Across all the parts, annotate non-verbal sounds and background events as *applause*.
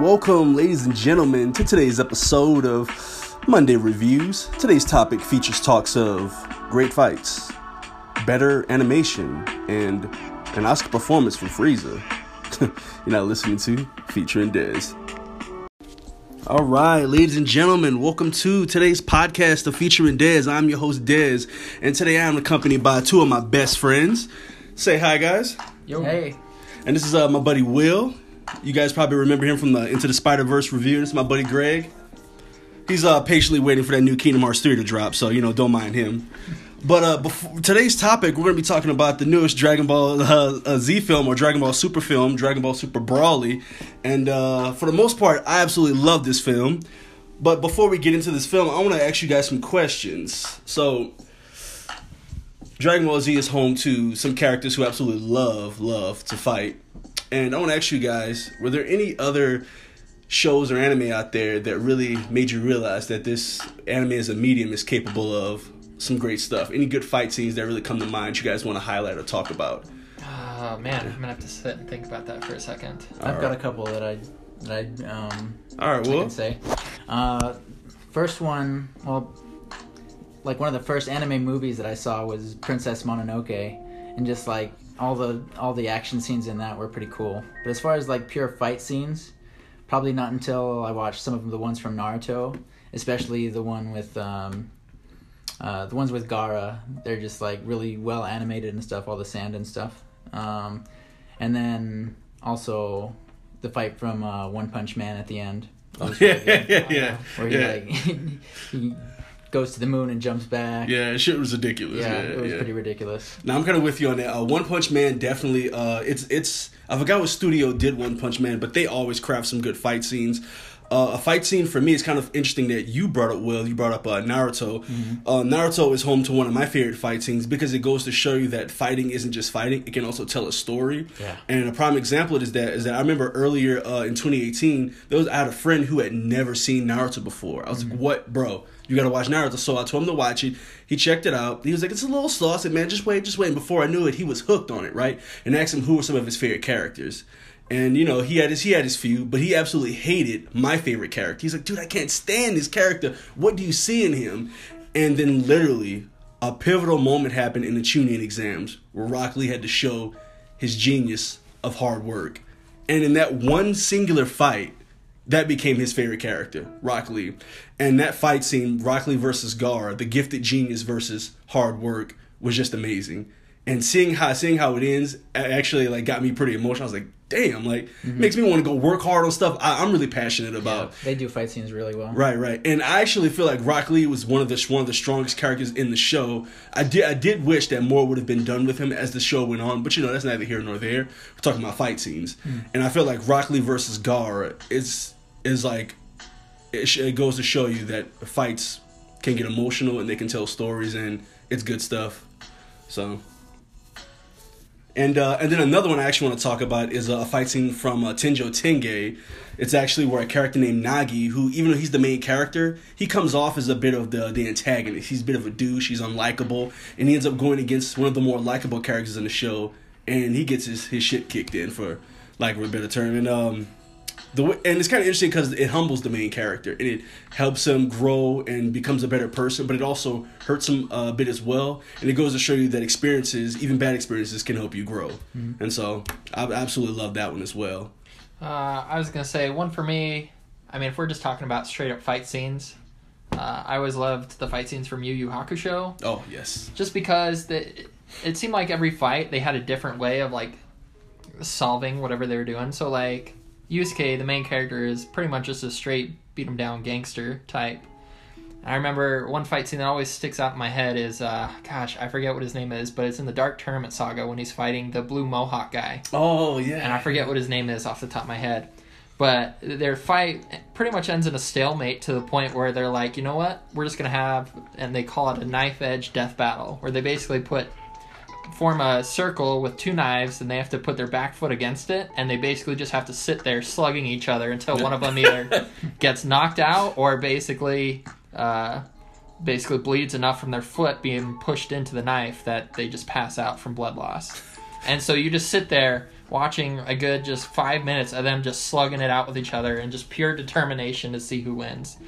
Welcome, ladies and gentlemen, to today's episode of Monday Reviews. Today's topic features talks of great fights, better animation, and an Oscar performance from Frieza. *laughs* You're not listening to Featuring Dez. All right, ladies and gentlemen, welcome to today's podcast of Featuring Dez. I'm your host, Dez, and today I am accompanied by two of my best friends. Say hi, guys. Yo. Hey. And this is uh, my buddy Will. You guys probably remember him from the Into the Spider Verse review. This is my buddy Greg. He's uh, patiently waiting for that new Kingdom Hearts 3 to drop, so you know, don't mind him. But uh, before, today's topic, we're going to be talking about the newest Dragon Ball *laughs* uh, Z film or Dragon Ball Super film, Dragon Ball Super Broly. And uh, for the most part, I absolutely love this film. But before we get into this film, I want to ask you guys some questions. So, Dragon Ball Z is home to some characters who absolutely love, love to fight. And I want to ask you guys, were there any other shows or anime out there that really made you realize that this anime as a medium is capable of some great stuff? Any good fight scenes that really come to mind you guys want to highlight or talk about? Oh man, I'm gonna have to sit and think about that for a second. I've got a couple that I that I um All right, I can say. Uh, first one, well, like one of the first anime movies that I saw was Princess Mononoke, and just like all the all the action scenes in that were pretty cool. But as far as like pure fight scenes, probably not until I watched some of the ones from Naruto, especially the one with um, uh, the ones with Gaara. They're just like really well animated and stuff, all the sand and stuff. Um, and then also the fight from uh, One Punch Man at the end. Was *laughs* yeah, really yeah, yeah, Where he yeah. like *laughs* he goes to the moon and jumps back. yeah, shit was ridiculous. Yeah, Yeah, it was yeah. pretty ridiculous. Now I'm kind of with you on that. Uh, One Punch Man definitely. Uh, it's it's. I forgot what studio did One Punch Man, but they always craft some good fight scenes. Uh, a fight scene for me is kind of interesting that you brought up. Will you brought up uh, Naruto? Uh, Naruto is home to one of my favorite fight scenes because it goes to show you that fighting isn't just fighting; it can also tell a story. Yeah. And a prime example is that is that I remember earlier uh, in 2018, there was I had a friend who had never seen Naruto before. I was like, "What, bro? You got to watch Naruto." So I told him to watch it. He checked it out. He was like, "It's a little slow." I said, "Man, just wait, just wait." And before I knew it, he was hooked on it, right? And asked him who were some of his favorite characters. And you know he had his he had his few, but he absolutely hated my favorite character. He's like, dude, I can't stand this character. What do you see in him? And then literally a pivotal moment happened in the Chunin exams where Rock Lee had to show his genius of hard work. And in that one singular fight, that became his favorite character, Rock Lee. And that fight scene, Rock Lee versus Gaara, the gifted genius versus hard work, was just amazing. And seeing how seeing how it ends actually like got me pretty emotional. I was like, damn, like mm-hmm. makes me want to go work hard on stuff I, I'm really passionate about. They do fight scenes really well. Right, right. And I actually feel like Rock Lee was one of the one of the strongest characters in the show. I did I did wish that more would have been done with him as the show went on, but you know that's neither here nor there. We're talking about fight scenes, mm. and I feel like Rock Lee versus Gaara is is like it, sh- it goes to show you that fights can get emotional and they can tell stories and it's good stuff. So. And uh, and then another one I actually want to talk about is a fight scene from uh, Tenjo Tenge. It's actually where a character named Nagi, who even though he's the main character, he comes off as a bit of the the antagonist. He's a bit of a douche. He's unlikable, and he ends up going against one of the more likable characters in the show, and he gets his his shit kicked in for like a better term. And um, the way, and it's kind of interesting because it humbles the main character and it helps him grow and becomes a better person, but it also hurts him a bit as well. And it goes to show you that experiences, even bad experiences, can help you grow. And so I absolutely love that one as well. Uh, I was gonna say one for me. I mean, if we're just talking about straight up fight scenes, uh, I always loved the fight scenes from Yu Yu Hakusho, Oh yes, just because the, it seemed like every fight they had a different way of like solving whatever they were doing. So like Yusuke, the main character, is pretty much just a straight beat 'em down gangster type. I remember one fight scene that always sticks out in my head is, uh, gosh, I forget what his name is, but it's in the Dark Tournament Saga when he's fighting the Blue Mohawk guy. oh yeah, and I forget what his name is off the top of my head. But their fight pretty much ends in a stalemate to the point where they're like, you know what? We're just gonna have, and they call it a knife edge death battle, where they basically put form a circle with two knives, and they have to put their back foot against it, and they basically just have to sit there slugging each other until one of them either *laughs* gets knocked out or basically. Uh, basically bleeds enough from their foot being pushed into the knife that they just pass out from blood loss. And so you just sit there watching a good just five minutes of them just slugging it out with each other and just pure determination to see who wins.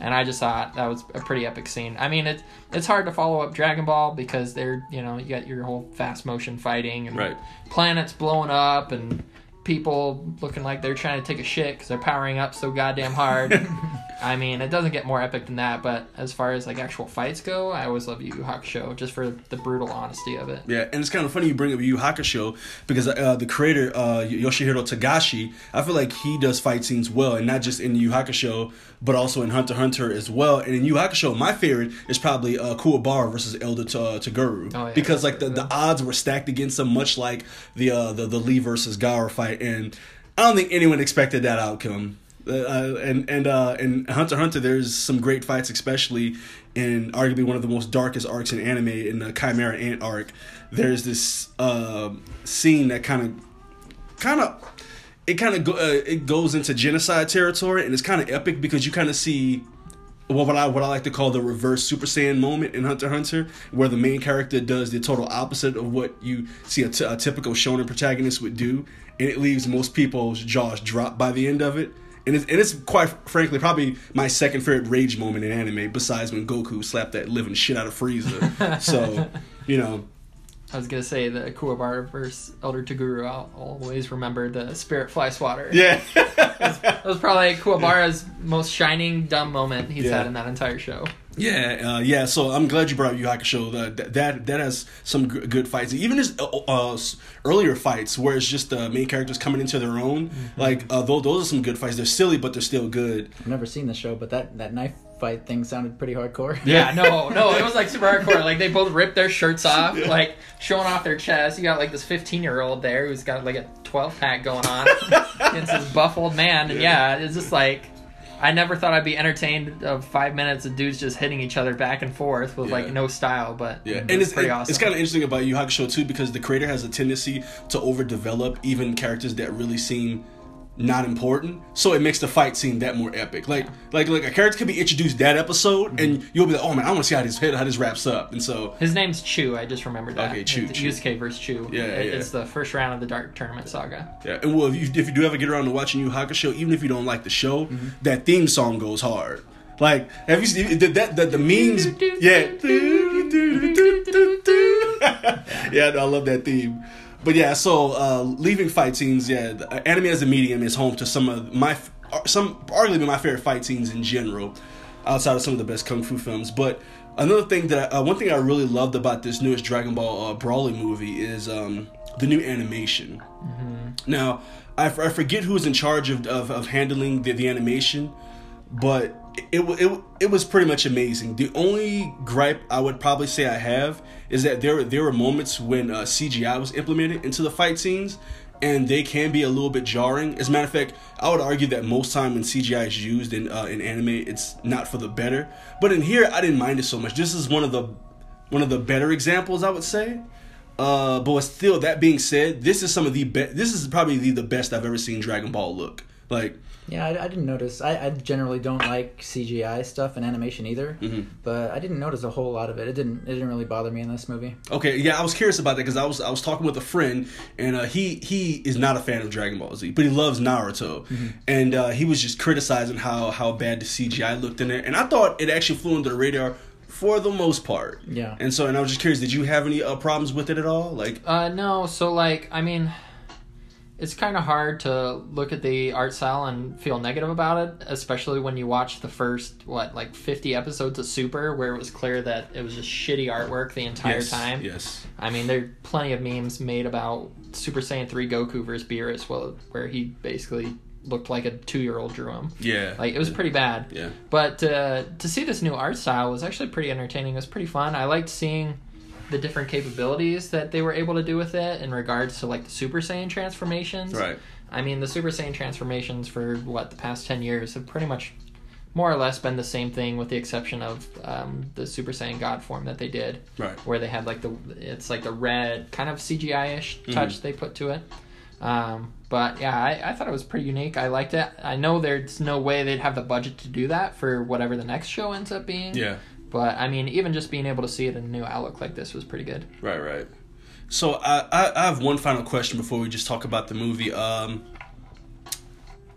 And I just thought that was a pretty epic scene. I mean, it's it's hard to follow up Dragon Ball because they're you know you got your whole fast motion fighting and Right. planets blowing up and people looking like they're trying to take a shit because they're powering up so goddamn hard. *laughs* I mean, it doesn't get more epic than that. But as far as like actual fights go, I always love Yu Yu Hakusho just for the brutal honesty of it. Yeah, and it's kind of funny you bring up Yu Yu Hakusho because uh, the creator uh, Yoshihiro Togashi, I feel like he does fight scenes well, and not just in Yu Yu Hakusho, but also in Hunter Hunter as well. And in Yu Yu Hakusho, my favorite is probably uh, Kuwabara versus Elder T- uh, Toguro Oh, yeah. because like the, the odds were stacked against him, much like the uh, the the Lee versus Gaara fight, and I don't think anyone expected that outcome. Uh, and and uh, in Hunter Hunter, there's some great fights, especially in arguably one of the most darkest arcs in anime, in the Chimera Ant arc. There's this uh, scene that kind of, kind of, it kind of go, uh, it goes into genocide territory, and it's kind of epic because you kind of see well, what I what I like to call the reverse Super Saiyan moment in Hunter Hunter, where the main character does the total opposite of what you see a, t- a typical shonen protagonist would do, and it leaves most people's jaws dropped by the end of it. And it's, and it's quite frankly probably my second favorite rage moment in anime, besides when Goku slapped that living shit out of Frieza. *laughs* so, you know, I was gonna say the Kuwabara versus Elder Toguro. I'll always remember the Spirit Fly Swatter. yeah, *laughs* That was probably *laughs* Kuwabara's most shining dumb moment he's Yeah. had in that entire show. Yeah, uh, yeah. So I'm glad you brought up Yu Yu Hakusho. That that that has some g- good fights. Even his uh, uh, earlier fights, where it's just the main characters coming into their own. Like uh, those, those are some good fights. They're silly, but they're still good. I've never seen the show, but that, that knife fight thing sounded pretty hardcore. Yeah, *laughs* no, no, it was like super hardcore. Like they both ripped their shirts off, like showing off their chest. You got like this 15 year old there who's got like a 12 pack going on *laughs* against this buff old man, and yeah, it's just like I never thought I'd be entertained of five minutes of dudes just hitting each other back and forth with Yeah. like no style, but Yeah, and it's pretty it- awesome. it's kind of interesting about Yu Yu Hakusho too because the creator has a tendency to overdevelop even characters that really seem not important. So it makes the fight seem that more epic. Like like like a character could be introduced that episode, and you'll be like, oh man, I want to see how this how this wraps up. And so His name's Chu. I just remembered that. Okay, Chu, It's Chu. Yusuke versus Chu. Yeah, It- yeah. It's the first round of the Dark Tournament Saga. Yeah, and well, if you, if you do ever get around to watching Yu Hakusho, even if you don't like the show, Mm-hmm. that theme song goes hard. Like, have you seen that? That the, the memes? Yeah. *laughs* *laughs* yeah, I love that theme. But yeah, so uh, leaving fight scenes, yeah, the, uh, anime as a medium is home to some of my uh, some arguably my favorite fight scenes in general, outside of some of the best kung fu films. But another thing that I, uh, one thing I really loved about this newest Dragon Ball uh, Broly movie is um, the new animation. Now, I, f- I forget who's in charge of, of, of handling the, the animation, but it, it, it was pretty much amazing. The only gripe I would probably say I have is that there, there were moments when uh, CGI was implemented into the fight scenes, and they can be a little bit jarring. As a matter of fact, I would argue that most time when CGI is used in, uh, in anime, it's not for the better. But in here, I didn't mind it so much. This is one of the one of the better examples, I would say. Uh, but still, that being said, this is some of the best. This is probably the, the best I've ever seen Dragon Ball look. Like, Yeah, I, I didn't notice. I, I generally don't like CGI stuff and animation either, Mm-hmm. but I didn't notice a whole lot of it. It didn't. It didn't really bother me in this movie. okay, yeah, I was curious about that because I was I was talking with a friend, and uh, he he is not a fan of Dragon Ball Z, but he loves Naruto, and uh, he was just criticizing how how bad the CGI looked in there, and I thought it actually flew under the radar for the most part. Yeah. And so, and I was just curious, did you have any uh, problems with it at all? Like, Uh, no. So like, I mean, it's kind of hard to look at the art style and feel negative about it, especially when you watch the first what like fifty episodes of Super, where it was clear that it was just shitty artwork the entire yes, time. yes, I mean, there are plenty of memes made about Super Saiyan 3 Goku versus Beerus, well, where he basically looked like a two year old drew him. yeah, Like, it was pretty bad. yeah, But uh, to see this new art style was actually pretty entertaining. It was pretty fun. I liked seeing the different capabilities that they were able to do with it in regards to like the Super Saiyan transformations. right, I mean, the Super Saiyan transformations for what the past ten years have pretty much, more or less, been the same thing, with the exception of um, the Super Saiyan God form that they did, right. where they had like the it's like the red kind of CGI ish touch they put to it. Um, but yeah, I, I thought it was pretty unique. I liked it. I know there's no way they'd have the budget to do that for whatever the next show ends up being. Yeah. But I mean, even just being able to see it in a new outlook like this was pretty good. Right, right. So I, I I have one final question before we just talk about the movie. Um,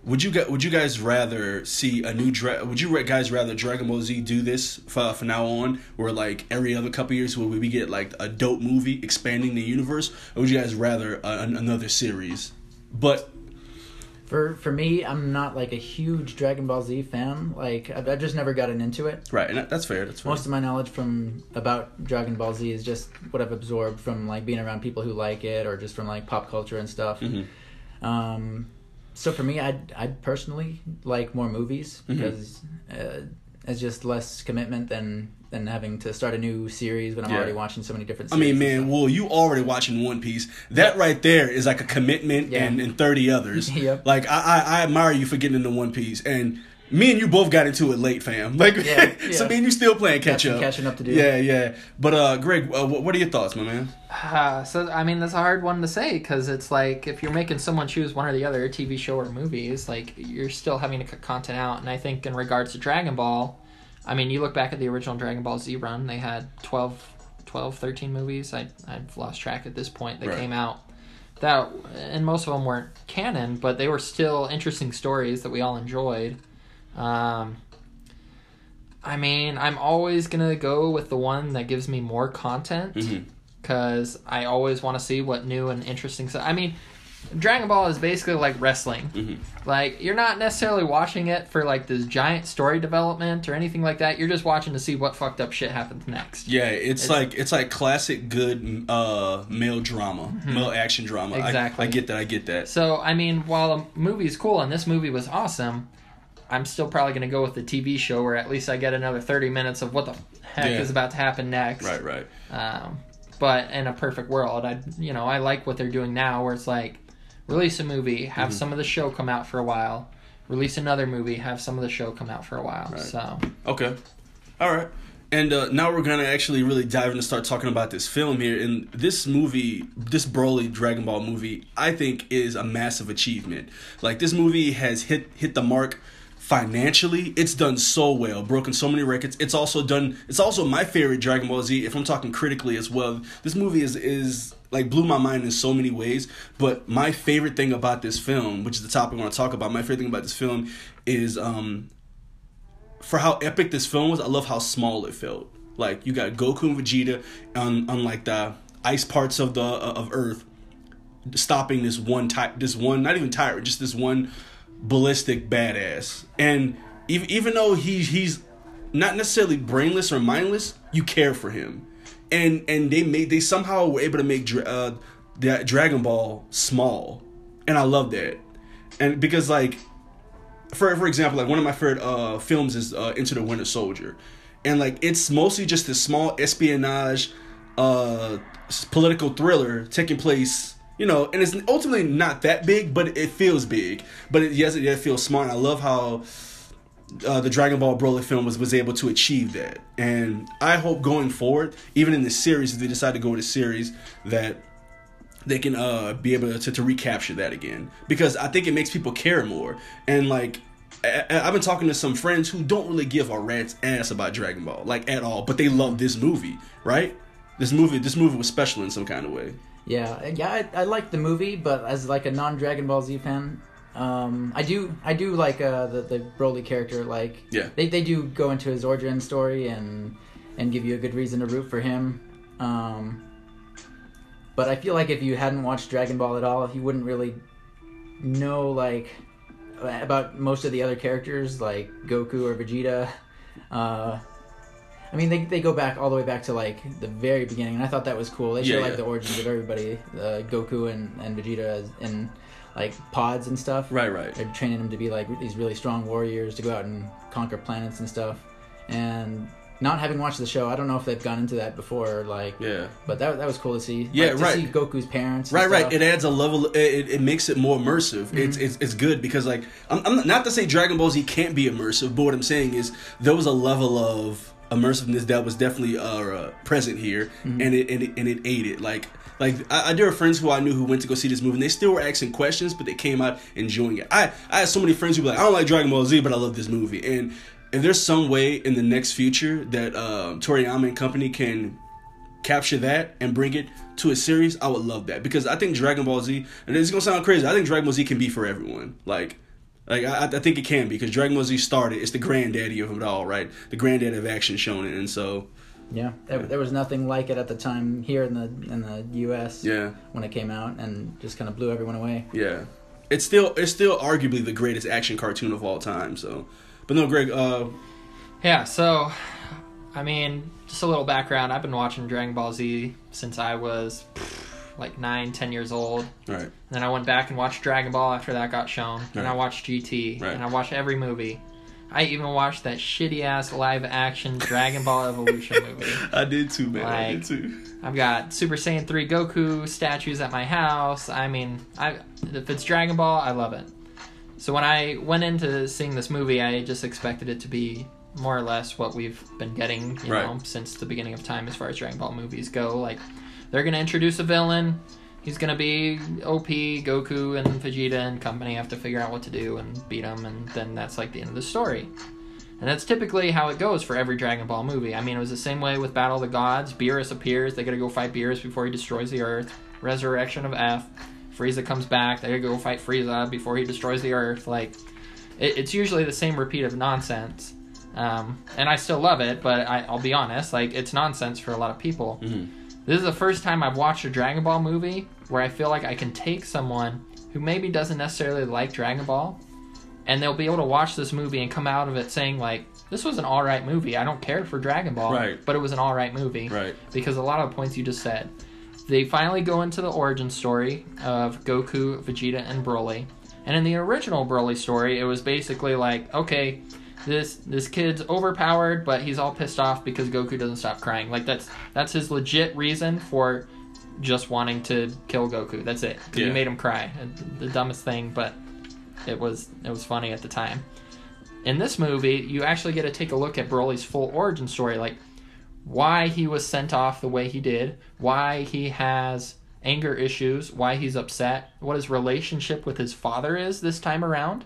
would you guys would you guys rather see a new dra- would you guys rather Dragon Ball Z do this for for now on, where like every other couple years where we get like a dope movie expanding the universe, or would you guys rather a, another series? But For for me, I'm not like a huge Dragon Ball Z fan. Like I've, I've just never gotten into it. right, and that's fair. That's fair. Most of my knowledge from about Dragon Ball Z is just what I've absorbed from like being around people who like it, or just from like pop culture and stuff. Mhm. Um, so for me, I'd I'd personally like more movies Mhm. because uh, it's just less commitment than than having to start a new series when I'm Yeah. already watching so many different. I mean, man, stuff. well, you already watching One Piece. That right there is like a commitment Yeah. and, and thirty others. *laughs* Yep. Like I, I, I admire you for getting into One Piece, and me and you both got into it late, fam. *laughs* Like, Yeah, *laughs* so yeah. me and you still playing catch some up. catching up to do. Yeah, yeah. But uh, Greg, uh, what, what are your thoughts, my man? Uh, so I mean that's a hard one to say because it's like if you're making someone choose one or the other, TV show or movies, like you're still having to cut content out. And I think in regards to Dragon Ball, I mean you look back at the original Dragon Ball Z run, they had 12, 12 13 movies. I I've lost track at this point They Right. came out. That and most of them weren't canon, but they were still interesting stories that we all enjoyed. Um, I mean, I'm always gonna go with the one that gives me more content because I always want to see what new and interesting stuff. I mean, Dragon Ball is basically like wrestling. Mhm. Like you're not necessarily watching it for like this giant story development or anything like that. You're just watching to see what fucked up shit happens next. Yeah, it's, It's- like it's like classic good uh male drama, male action drama. I- Mm-hmm. Exactly. I, get that. I get that. So I mean, while the movie's cool and this movie was awesome, I'm still probably gonna go with the TV show where at least I get another 30 minutes of what the heck Yeah. is about to happen next. Right, right. Um, but in a perfect world, I you know I like what they're doing now, where it's like release a movie, have Mm-hmm. some of the show come out for a while, release another movie, have some of the show come out for a while. Right. So Okay. All right. And uh, now we're gonna actually really dive in and start talking about this film here. And this movie, this Broly Dragon Ball movie, I think is a massive achievement. Like this movie has hit hit the mark financially. It's done so well, broken so many records. It's also done. It's also my favorite Dragon Ball Z. If I'm talking critically as well, this movie is is like blew my mind in so many ways. But my favorite thing about this film, which is the topic I want to talk about, my favorite thing about this film is um for how epic this film was, I love how small it felt. Like you got Goku and Vegeta on on like the ice parts of the uh, of Earth, stopping this one type, this one not even tyrant, just this one ballistic badass. And even even though he he's not necessarily brainless or mindless, you care for him. And and they made they somehow were able to make uh, that Dragon Ball small, and I love that. And because like for for example, like one of my favorite uh, films is uh, Into the Winter Soldier, and like it's mostly just this small espionage, uh, political thriller taking place. You know, and it's ultimately not that big, but it feels big. But it, yes, it, it feels smart. And I love how uh, the Dragon Ball Broly film was was able to achieve that. And I hope going forward, even in the series, if they decide to go with a series, that they can uh be able to, to recapture that again. Because I think it makes people care more. And like I, I've been talking to some friends who don't really give a rat's ass about Dragon Ball like at all. But they love this movie right? This movie this movie was special in some kind of way. Yeah, yeah, I, I like the movie, but as like a non Dragon Ball Z fan, um, I do I do like uh, the the Broly character. Like, Yeah. they they do go into his origin story and and give you a good reason to root for him. Um, but I feel like if you hadn't watched Dragon Ball at all, you wouldn't really know like about most of the other characters like Goku or Vegeta. Uh, I mean, they, they go back all the way back to like the very beginning, and I thought that was cool. They show Yeah, like yeah. the origins of everybody, uh, Goku and, and Vegeta as, in like pods and stuff. right right They're training them to be like these really strong warriors to go out and conquer planets and stuff. And not having watched the show, I don't know if they've gone into that before, like, yeah but that, that was cool to see. Yeah, Like, to right. see Goku's parents. Right, right. It adds a level. It, it, makes it more immersive. It's, mm-hmm. it's it's good because like I'm, I'm not to say Dragon Ball Z can't be immersive, but what I'm saying is there was a level of immersiveness that was definitely uh, uh present here, and it and it and it aided like. Like I, I there are friends who I knew who went to go see this movie, and they still were asking questions, but they came out enjoying it. I I had so many friends who were like, I don't like Dragon Ball Z, but I love this movie. And if there's some way in the next future that uh, Toriyama and company can capture that and bring it to a series, I would love that because I think Dragon Ball Z, and it's gonna sound crazy, I think Dragon Ball Z can be for everyone. Like, like I, I think it can be because Dragon Ball Z started. It's the granddaddy of it all, right? The granddaddy of action shonen, and so Yeah, there, there was nothing like it at the time here in the in the U.S. yeah, when it came out, and just kind of blew everyone away. yeah. It's still it's still arguably the greatest action cartoon of all time. So, but no, Greg. Uh, Yeah, so I mean, just a little background. I've been watching Dragon Ball Z since I was pff, like nine, ten years old. Right. And then I went back and watched Dragon Ball after that got shown. And I watched GT. Right. And I watched every movie. I even watched that shitty ass live action Dragon Ball Evolution *laughs* movie. I did too, man. I did too. I've got Super Saiyan 3 Goku statues at my house. I mean, I if it's Dragon Ball, I love it. So when I went into seeing this movie, I just expected it to be more or less what we've been getting, you Right. know, since the beginning of time as far as Dragon Ball movies go. Like they're to introduce a villain. He's to be OP, Goku and Vegeta and company have to figure out what to do and beat him and then that's like the end of the story. And that's typically how it goes for every Dragon Ball movie. I mean, it was the same way with Battle of the Gods. Beerus appears, they gotta go fight Beerus before he destroys the Earth. Resurrection of F. Frieza comes back, they gotta go fight Frieza before he destroys the Earth. Like, it, it's usually the same repeat of nonsense. Um, and I still love it, but I, I'll be honest, like, it's nonsense for a lot of people. Mhm. This is the first time I've watched a Dragon Ball movie where I feel like I can take someone who maybe doesn't necessarily like Dragon Ball and they'll be able to watch this movie and come out of it saying like this was an all right movie. I don't care for Dragon Ball, Right. but it was an all right movie Right. because a lot of the points you just said. They finally go into the origin story of Goku, Vegeta, and Broly. And in the original Broly story, it was basically like, okay, this this kid's overpowered, but he's all pissed off because Goku doesn't stop crying. Like that's that's his legit reason for just wanting to kill Goku. That's it. Yeah. he made him cry. Uh, the dumbest thing, but it was it was funny at the time. In this movie, you actually get to take a look at Broly's full origin story, like why he was sent off the way he did, why he has anger issues, why he's upset, what his relationship with his father is this time around,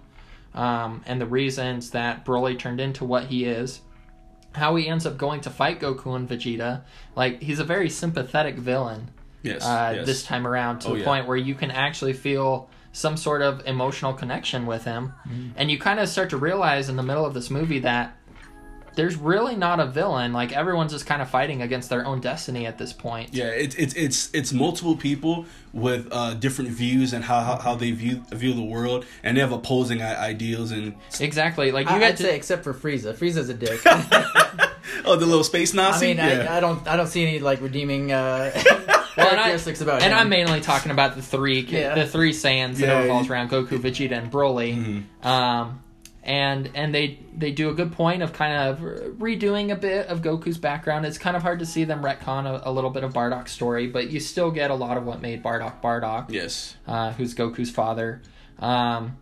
um, and the reasons that Broly turned into what he is. How he ends up going to fight Goku and Vegeta. Like, he's a very sympathetic villain Yes. uh, yes. this time around to Oh, the yeah. point where you can actually feel some sort of emotional connection with him. Mm-hmm. And you kind of start to realize in the middle of this movie that there's really not a villain. Like everyone's just kind of fighting against their own destiny at this point. Yeah, it's it's it's it's multiple people with uh, different views and how, how how they view view the world, and they have opposing ideals and Exactly. Like you I, get I'd to say except for Frieza. Frieza's a dick. *laughs* oh, the little space Nazi. I mean, yeah. I, I don't, I don't see any like redeeming uh, *laughs* Well, and I- characteristics about and him. I'm mainly talking about the three Yeah. the three Saiyans that Yeah, revolves around Goku, Vegeta, and Broly. Mhm. Um, and and they they do a good point of kind of redoing a bit of Goku's background. It's kind of hard to see them retcon a, a little bit of Bardock's story, but you still get a lot of what made Bardock Bardock, yes. uh, who's Goku's father. Um,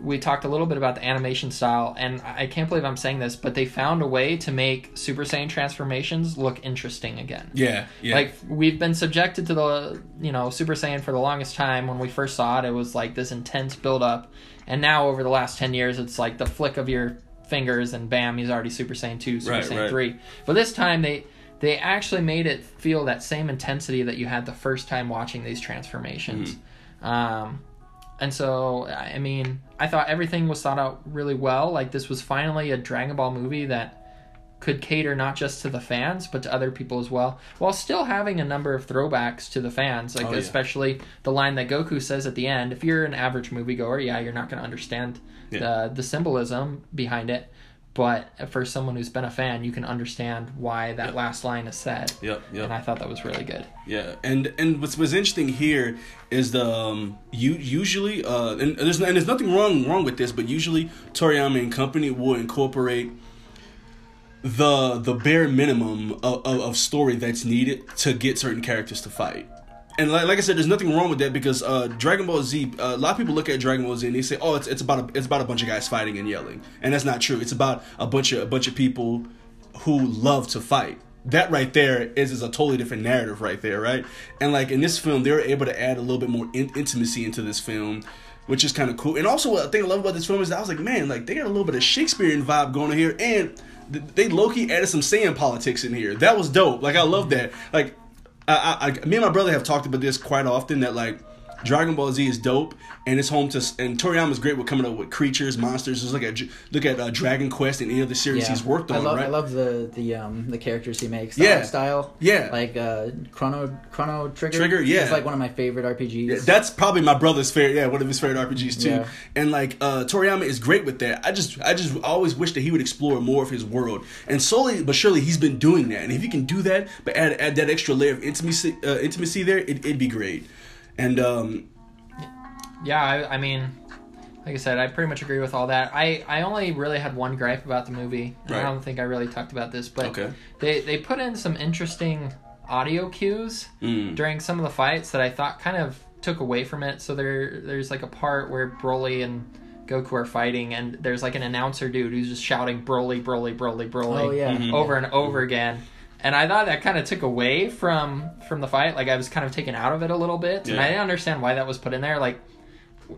we talked a little bit about the animation style, and I can't believe I'm saying this, but they found a way to make Super Saiyan transformations look interesting again. Yeah. Yeah. Like we've been subjected to the you know Super Saiyan for the longest time. When we first saw it, it was like this intense build up, and now over the last ten years, it's like the flick of your fingers and bam, he's already Super Saiyan two, Super Right, Saiyan right. three. But this time they they actually made it feel that same intensity that you had the first time watching these transformations. Mm-hmm. Um, and so I mean, I thought everything was thought out really well. Like this was finally a Dragon Ball movie that could cater not just to the fans but to other people as well while still having a number of throwbacks to the fans like Oh, yeah. especially the line that goku says at the end if you're an average moviegoer yeah you're not going to understand Yeah. the, the symbolism behind it but for someone who's been a fan you can understand why that Yep. last line is said Yep. Yep. and i thought that was really good Yeah, and and what's what's interesting here is the um, you usually uh, and there's and there's nothing wrong wrong with this, but usually Toriyama and company will incorporate the the bare minimum of, of, of story that's needed to get certain characters to fight. And like, like I said, there's nothing wrong with that because uh, Dragon Ball Z. Uh, a lot of people look at Dragon Ball Z and they say, "Oh, it's it's about a, it's about a bunch of guys fighting and yelling," and that's not true. It's about a bunch of a bunch of people who love to fight. That right there is is a totally different narrative right there, right? And like in this film, they were able to add a little bit more in- intimacy into this film which is kind of cool. And also, what I think I love about this film is I was like, man, like they got a little bit of Shakespearean vibe going on here, and they low key added some sand politics in here. That was dope. Like I love that. Like I, I, I, me and my brother have talked about this quite often. That like Dragon Ball Z is dope, and it's home to and Toriyama's great with coming up with creatures, monsters. Just look at look at uh, Dragon Quest and any of the series he's worked on. I love, right? I love the the um the characters he makes. The Yeah. style. Yeah. Like uh Chrono Chrono Trigger. Trigger, yeah. It's like one of my favorite RPGs. Yeah, that's probably my brother's favorite. Yeah, one of his favorite RPGs too. Yeah. And like uh, Toriyama is great with that. I just, I just always wish that he would explore more of his world. And slowly but surely, he's been doing that. And if he can do that, but add add that extra layer of intimacy, uh, intimacy there, it, it'd be great. And um, Yeah, I, I mean, like I said, I pretty much agree with all that. I, I only really had one gripe about the movie. Right. I don't think I really talked about this, but Okay. they they put in some interesting audio cues Mm. during some of the fights that I thought kind of took away from it. So there there's like a part where Broly and Goku are fighting, and there's like an announcer dude who's just shouting Broly, Broly, Broly, Broly Oh yeah. Mhm. over and over again. And I thought that kind of took away from from the fight. Like I was kind of taken out of it a little bit, and I didn't understand why that was put in there. Like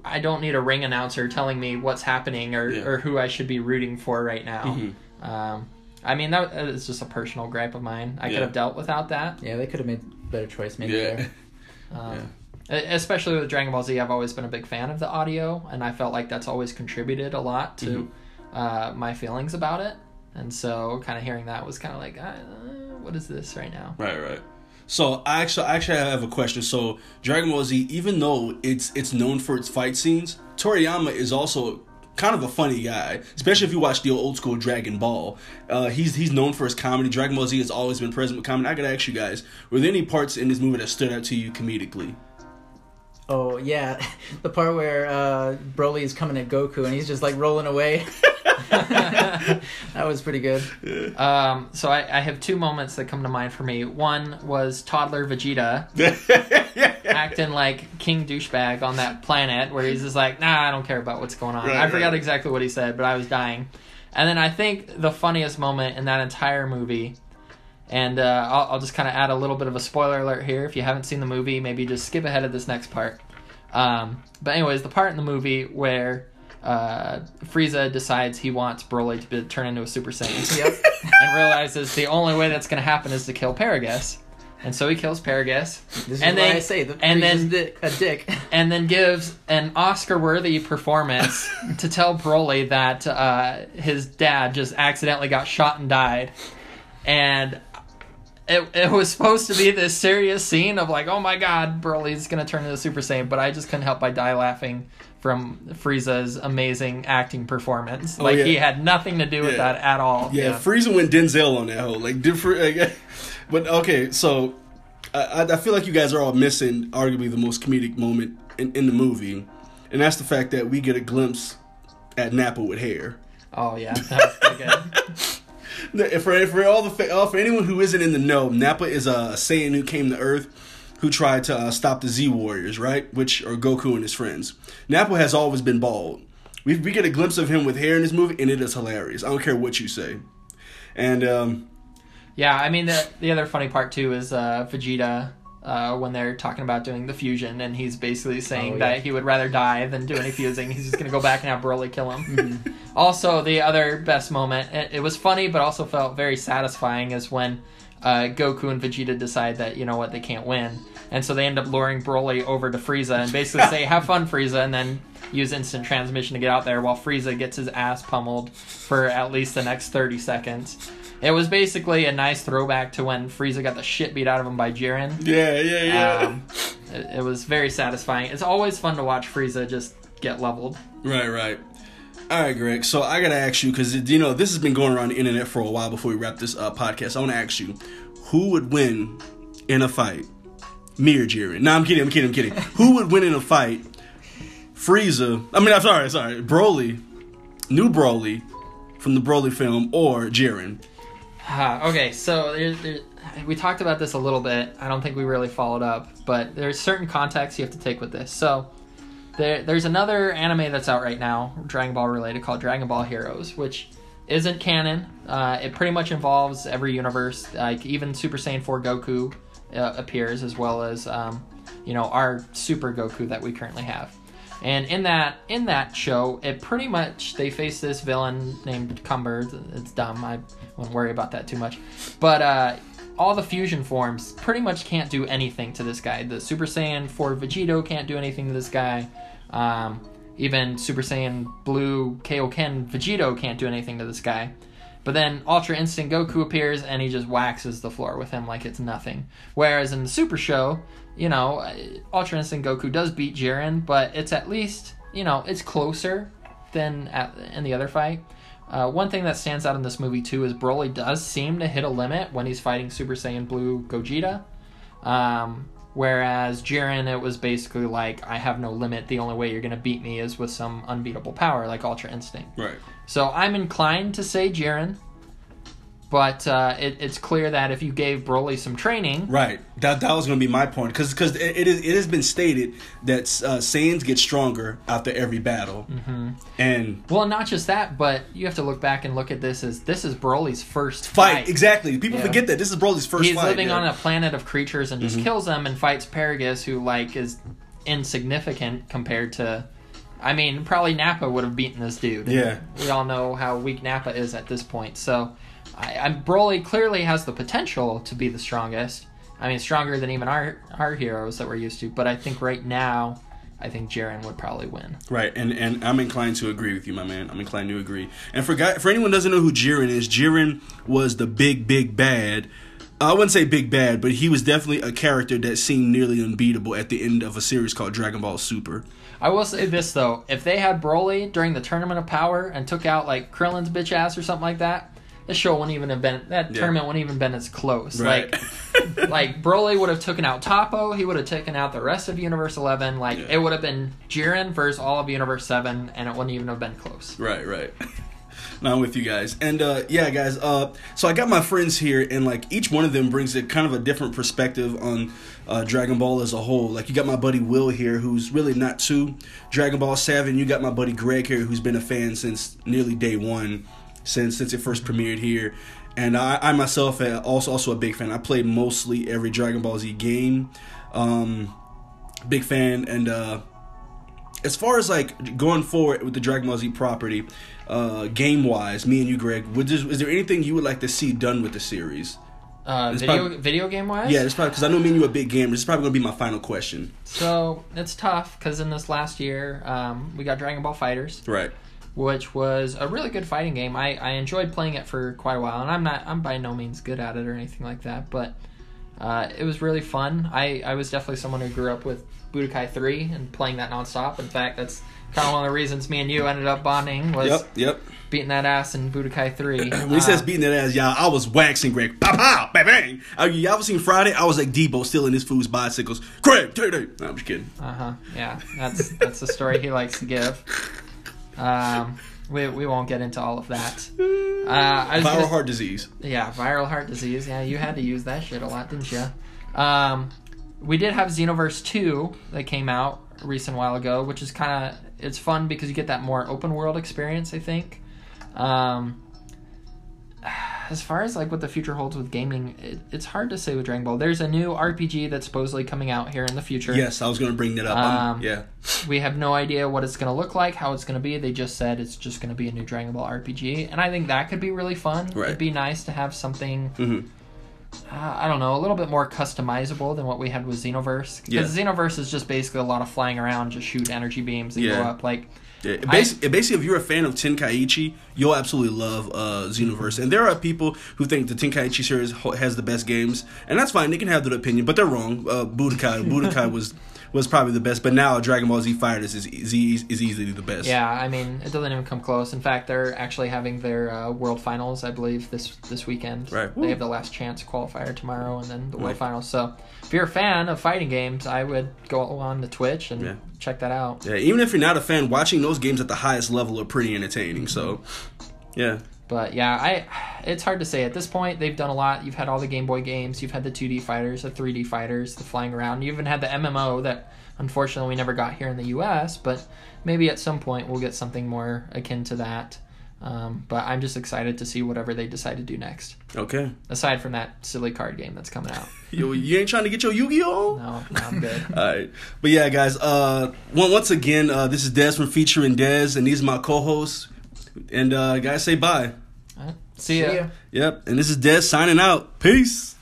I don't need a ring announcer telling me what's happening or, Yeah. or who I should be rooting for right now. Mhm. Um, I mean that is just a personal gripe of mine. I Yeah. could have dealt without that. Yeah, they could have made a better choice maybe yeah, there. *laughs* Um, Especially with Dragon Ball Z, I've always been a big fan of the audio, and I felt like that's always contributed a lot to uh, my feelings about it. And so, kind of hearing that was kind of like, uh, what is this right now? right, right. So I actually, I actually have a question. So Dragon Ball Z, even though it's it's known for its fight scenes, Toriyama is also kind of a funny guy, especially if you watch the old school Dragon Ball. Uh, he's he's known for his comedy. Dragon Ball Z has always been present with comedy. I gotta ask you guys, were there any parts in this movie that stood out to you comedically? Oh yeah, *laughs* the part where uh, Broly is coming at Goku and he's just like rolling away. *laughs* *laughs* that was pretty good. Um, so I, I have two moments that come to mind for me. One was toddler Vegeta *laughs* acting like King douchebag on that planet, where he's just like, "Nah, I don't care about what's going on." Right, I forgot right. exactly what he said, but I was dying. And then I think the funniest moment in that entire movie, and uh, I'll, I'll just kind of add a little bit of a spoiler alert here. If you haven't seen the movie, maybe just skip ahead of this next part. Um, but anyways, the part in the movie where uh, Frieza decides he wants Broly to be, turn into a Super Saiyan Yep. *laughs* and realizes the only way that's going to happen is to kill Paragus. And so he kills Paragus, This is And why then- I say the and then- di- a dick. *laughs* and then gives an Oscar-worthy performance *laughs* to tell Broly that uh, his dad just accidentally got shot and died, and it, it was supposed to be this serious scene of like, oh my god, Broly's gonna turn into a Super Saiyan, but I just couldn't help but die laughing from Frieza's amazing acting performance. Oh, like yeah. he had nothing to do with Yeah. that at all. Yeah, Frieza went Denzel on that whole like different. Like, *laughs* but okay, so I, I feel like you guys are all missing arguably the most comedic moment in, in the movie, and that's the fact that we get a glimpse at Nappa with hair. Oh yeah, that was pretty good. *laughs* For for all the for anyone who isn't in the know, Nappa is a Saiyan who came to Earth, who tried to uh, stop the Z Warriors, right? Which are Goku and his friends. Nappa has always been bald. We we get a glimpse of him with hair in this movie, and it is hilarious. I don't care what you say. And um, Yeah, I mean the the other funny part too is uh, Vegeta uh, when they're talking about doing the fusion, and he's basically saying Oh, yeah. that he would rather die than do any fusing. He's just gonna go back and have Broly kill him. Mm-hmm. Also, the other best moment, it, it was funny but also felt very satisfying, is when uh, Goku and Vegeta decide that you know what they can't win, and so they end up luring Broly over to Frieza and basically say, "Have fun, Frieza," and then use instant transmission to get out there while Frieza gets his ass pummeled for at least the next thirty seconds. It was basically a nice throwback to when Frieza got the shit beat out of him by Jiren. yeah, yeah, yeah. Um, it, it was very satisfying. It's always fun to watch Frieza just get leveled. Right, right. All right, Greg. So I gotta ask you because you know this has been going around the internet for a while. Before we wrap this uh, podcast, I want to ask you, who would win in a fight? Me or Jiren? No, I'm kidding. I'm kidding. I'm kidding. *laughs* who would win in a fight? Frieza. I mean, I'm sorry. Sorry. Broly, new Broly from the Broly film, or Jiren? Ah, okay, so there, there, we talked about this a little bit. I don't think we really followed up, but there's certain contexts you have to take with this. So there, there's another anime that's out right now, Dragon Ball related, called Dragon Ball Heroes, which isn't canon. Uh, it pretty much involves every universe. Like even Super Saiyan 4 Goku uh, appears, as well as um, you know our Super Goku that we currently have. And in that in that show, it pretty much they face this villain named Cumber. It's dumb. I won't worry about that too much. But uh, all the fusion forms pretty much can't do anything to this guy. The Super Saiyan 4 Vegito can't do anything to this guy. Um, even Super Saiyan Blue Kaioken Vegito can't do anything to this guy. But then Ultra Instinct Goku appears and he just waxes the floor with him like it's nothing. Whereas in the Super Show, you know, uh, Ultra Instinct Goku does beat Jiren, but it's at least, you know, it's closer than at, in the other fight. Uh, one thing that stands out in this movie too is Broly does seem to hit a limit when he's fighting Super Saiyan Blue Gogeta. Um, whereas Jiren, it was basically like, I have no limit. The only way you're going to beat me is with some unbeatable power like Ultra Instinct. Right. So I'm inclined to say Jiren, but uh, it, it's clear that if you gave Broly some training, Right. That that was going to be my point because because it, it is it has been stated that uh, Saiyans get stronger after every battle, mm-hmm. and well, not just that, but you have to look back and look at this as this is Broly's first fight, fight. exactly. People Yeah. forget that this is Broly's first He's fight. living yeah. Mm-hmm. on a planet of creatures and just kills them and fights Paragus, who like is insignificant compared to. I mean, probably Nappa would have beaten this dude. Yeah. we all know how weak Nappa is at this point. So, I, I Broly clearly has the potential to be the strongest. I mean, stronger than even our our heroes that we're used to. But I think right now, I think Jiren would probably win. Right, and and I'm inclined to agree with you, my man. I'm inclined to agree. And for guy, for anyone who doesn't know who Jiren is, Jiren was the big big bad. Uh, I wouldn't say big bad, but he was definitely a character that seemed nearly unbeatable at the end of a series called Dragon Ball Super. I will say this though: if they had Broly during the Tournament of Power and took out like Krillin's bitch ass or something like that, the show wouldn't even have been that Yeah. tournament wouldn't even been as close. Right. Like, *laughs* like Broly would have taken out Topo, he would have taken out the rest of Universe Eleven. Like Yeah. it would have been Jiren versus all of Universe Seven, and it wouldn't even have been close. Right, right. *laughs* no, I'm with you guys. And uh yeah, guys, uh so I got my friends here and like each one of them brings a kind of a different perspective on uh Dragon Ball as a whole. Like you got my buddy Will here who's really not too Dragon Ball savvy, and you got my buddy Greg here who's been a fan since nearly day 1 since since it first premiered here. And I, I myself am also also a big fan. I played mostly every Dragon Ball Z game. Um big fan and uh as far as like going forward with the Dragon Ball Z property, uh, game wise, me and you, Greg, would just, is there anything you would like to see done with the series? Uh, video prob- video game wise, Yeah, it's probably because I know me and you are big gamers. This is probably gonna be my final question. So it's tough because in this last year, um, we got Dragon Ball Fighters. Right. Which was a really good fighting game. I, I enjoyed playing it for quite a while, and I'm not I'm by no means good at it or anything like that, but uh, it was really fun. I, I was definitely someone who grew up with Budokai 3 and playing that nonstop. In fact, that's kind of one of the reasons me and you ended up bonding was Yep. Yep. beating that ass in Budokai 3. *clears throat* When he says Uh, beating that ass, y'all, I was waxing Greg. Pow pow, bang bang. Uh, y'all ever seen Friday? I was like Deebo stealing his food's bicycles. Greg, take it. No, I'm just kidding. Uh huh. Yeah, that's that's the story he likes to give. Um, we we won't get into all of that. Uh, I was Viral gonna- heart disease. Yeah, viral heart disease. Yeah, you had to use that shit a lot, didn't you? Um, we did have Xenoverse 2 that came out a recent while ago, which is kind of it's fun because you get that more open world experience. I think. Um, as far as like what the future holds with gaming, it, it's hard to say with Dragon Ball. There's a new RPG that's supposedly coming out here in the future. Yes, I was gonna bring that up. Um, yeah. We have no idea what it's going to look like, how it's going to be. They just said it's just going to be a new Dragon Ball RPG, and I think that could be really fun. Right. It'd be nice to have something Mhm. uh, I don't know, a little bit more customizable than what we had with Xenoverse. Because Yeah. Xenoverse is just basically a lot of flying around, just shoot energy beams and go up. Like, Yeah, basically, basically, if you're a fan of Tenkaichi, you'll absolutely love uh, Xenoverse. And there are people who think the Tenkaichi series has the best games, and that's fine. They can have their opinion, but they're wrong. Uh, Budokai, Budokai *laughs* was was probably the best, but now Dragon Ball Z Fighters is is, is easily the best. yeah, I mean, it doesn't even come close. In fact, they're actually having their uh, World Finals, I believe, this this weekend. Right. They have the last chance qualifier tomorrow, and then the World Right. Finals. So, if you're a fan of fighting games, I would go on to Twitch and Yeah. check that out. Yeah, even if you're not a fan, watching those games at the highest level are pretty entertaining. So, yeah, But yeah, I it's hard to say at this point. They've done a lot. You've had all the Game Boy games. You've had the 2D fighters, the 3D fighters, the flying around. You even had the MMO that unfortunately we never got here in the U.S. But maybe at some point we'll get something more akin to that. Um, but I'm just excited to see whatever they decide to do next. Okay. Aside from that silly card game that's coming out. *laughs* Yo, you ain't trying to get your Yu-Gi-Oh? No, no I'm good. *laughs* All right, but yeah, guys. Uh, once again, uh, this is Des from Featuring Des, and these are my co-hosts. And uh, guys, say bye. All right. See ya. See ya. Yep, and this is Des signing out. Peace.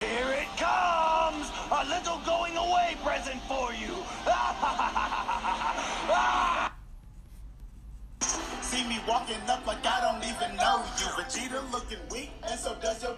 Here it comes! A little going away present for you! *laughs* See me walking up like I don't even know you. Vegeta looking weak, and so does your